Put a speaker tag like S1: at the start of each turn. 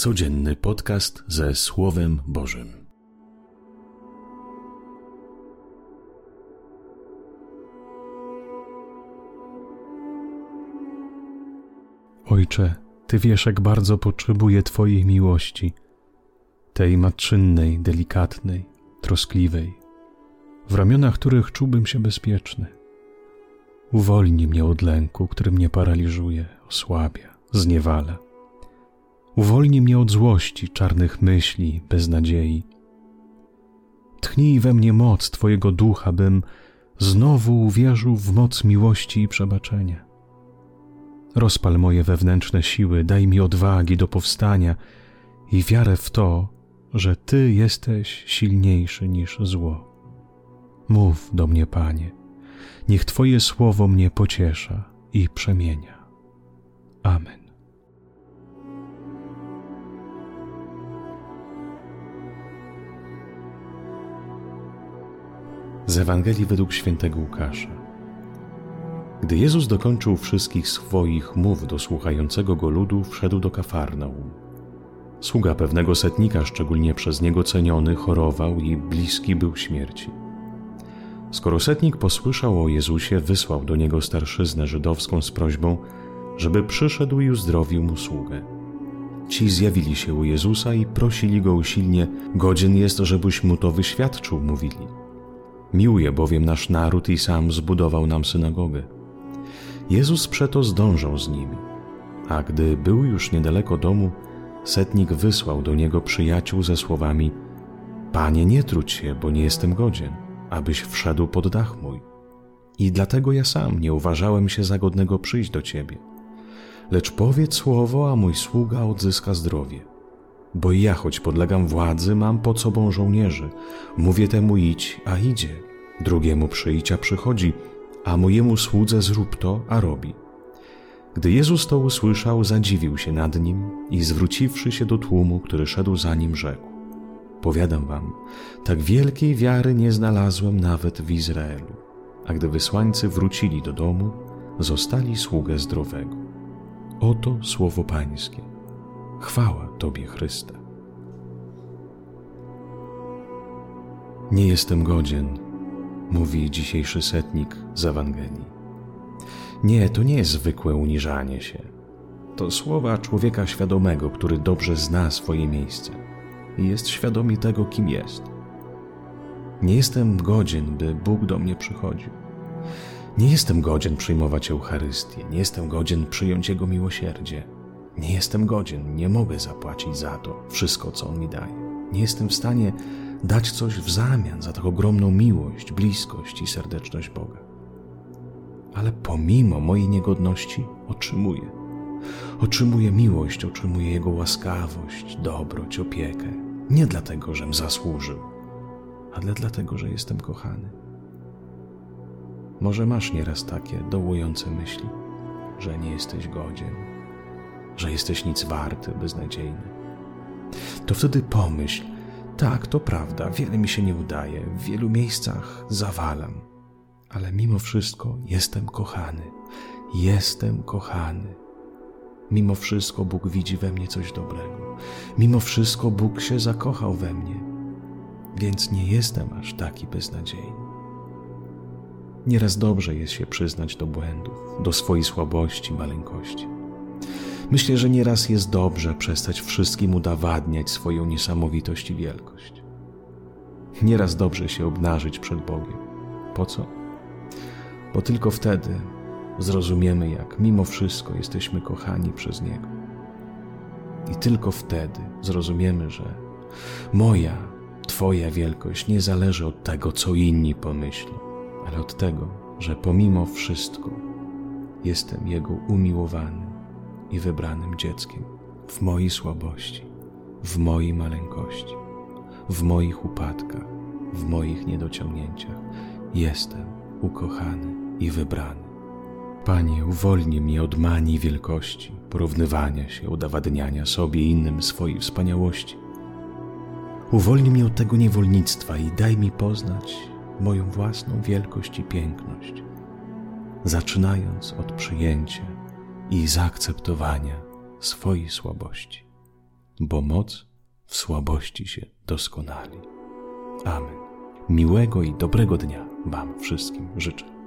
S1: Codzienny podcast ze Słowem Bożym.
S2: Ojcze, Ty wiesz, jak bardzo potrzebuję Twojej miłości, tej matczynnej, delikatnej, troskliwej, w ramionach których czułbym się bezpieczny. Uwolnij mnie od lęku, który mnie paraliżuje, osłabia, zniewala Uwolnij mnie od złości, czarnych myśli, beznadziei. Tchnij we mnie moc Twojego ducha, bym znowu uwierzył w moc miłości i przebaczenia. Rozpal moje wewnętrzne siły, daj mi odwagi do powstania i wiarę w to, że Ty jesteś silniejszy niż zło. Mów do mnie, Panie, niech Twoje słowo mnie pociesza i przemienia. Amen.
S1: Z Ewangelii według świętego Łukasza. Gdy Jezus dokończył wszystkich swoich mów do słuchającego go ludu, wszedł do Kafarnaum. Sługa pewnego setnika, szczególnie przez niego ceniony, chorował i bliski był śmierci. Skoro setnik posłyszał o Jezusie, wysłał do niego starszyznę żydowską z prośbą, żeby przyszedł i uzdrowił mu sługę. Ci zjawili się u Jezusa i prosili go usilnie: Godzien jest, żebyś mu to wyświadczył, mówili. Miłuje bowiem nasz naród i sam zbudował nam synagogę. Jezus przeto zdążał z nimi, a gdy był już niedaleko domu, setnik wysłał do niego przyjaciół ze słowami: Panie, nie trudź się, bo nie jestem godzien, abyś wszedł pod dach mój. I dlatego ja sam nie uważałem się za godnego przyjść do ciebie. Lecz powiedz słowo, a mój sługa odzyska zdrowie. Bo ja, choć podlegam władzy, mam pod sobą żołnierzy. Mówię temu idź, a idzie. Drugiemu przyjdź, a przychodzi, a mojemu słudze zrób to, a robi. Gdy Jezus to usłyszał, zadziwił się nad nim i zwróciwszy się do tłumu, który szedł za nim, rzekł: Powiadam wam, tak wielkiej wiary nie znalazłem nawet w Izraelu. A gdy wysłańcy wrócili do domu, zostali sługę zdrowego. Oto słowo Pańskie. Chwała Tobie, Chryste. Nie jestem godzien, mówi dzisiejszy setnik z Ewangelii. Nie, to nie jest zwykłe uniżanie się. To słowa człowieka świadomego, który dobrze zna swoje miejsce i jest świadomy tego, kim jest. Nie jestem godzien, by Bóg do mnie przychodził. Nie jestem godzien przyjmować Eucharystię, nie jestem godzien przyjąć Jego miłosierdzie nie jestem godzien, nie mogę zapłacić za to wszystko, co On mi daje. Nie jestem w stanie dać coś w zamian za tak ogromną miłość, bliskość i serdeczność Boga. Ale pomimo mojej niegodności otrzymuję. Otrzymuję miłość, otrzymuję Jego łaskawość, dobroć, opiekę. Nie dlatego, żem zasłużył, ale dlatego, że jestem kochany. Może masz nieraz takie dołujące myśli, że nie jesteś godzien, że jesteś nic warty, beznadziejny. To wtedy pomyśl, tak, to prawda, wiele mi się nie udaje, w wielu miejscach zawalam, ale mimo wszystko jestem kochany, jestem kochany. Mimo wszystko Bóg widzi we mnie coś dobrego. Mimo wszystko Bóg się zakochał we mnie, więc nie jestem aż taki beznadziejny. Nieraz dobrze jest się przyznać do błędów, do swojej słabości, maleńkości. Myślę, że nieraz jest dobrze przestać wszystkim udowadniać swoją niesamowitość i wielkość. Nieraz dobrze się obnażyć przed Bogiem. Po co? Bo tylko wtedy zrozumiemy, jak mimo wszystko jesteśmy kochani przez Niego. I tylko wtedy zrozumiemy, że moja, Twoja wielkość nie zależy od tego, co inni pomyślą, ale od tego, że pomimo wszystko jestem Jego umiłowany i wybranym dzieckiem, w mojej słabości, w mojej maleńkości, w moich upadkach, w moich niedociągnięciach. Jestem ukochany i wybrany. Panie, uwolnij mnie od manii wielkości, porównywania się, udowadniania sobie i innym swojej wspaniałości. Uwolnij mnie od tego niewolnictwa i daj mi poznać moją własną wielkość i piękność, zaczynając od przyjęcia i zaakceptowania swojej słabości. bo moc w słabości się doskonali. Amen. Miłego i dobrego dnia Wam wszystkim życzę.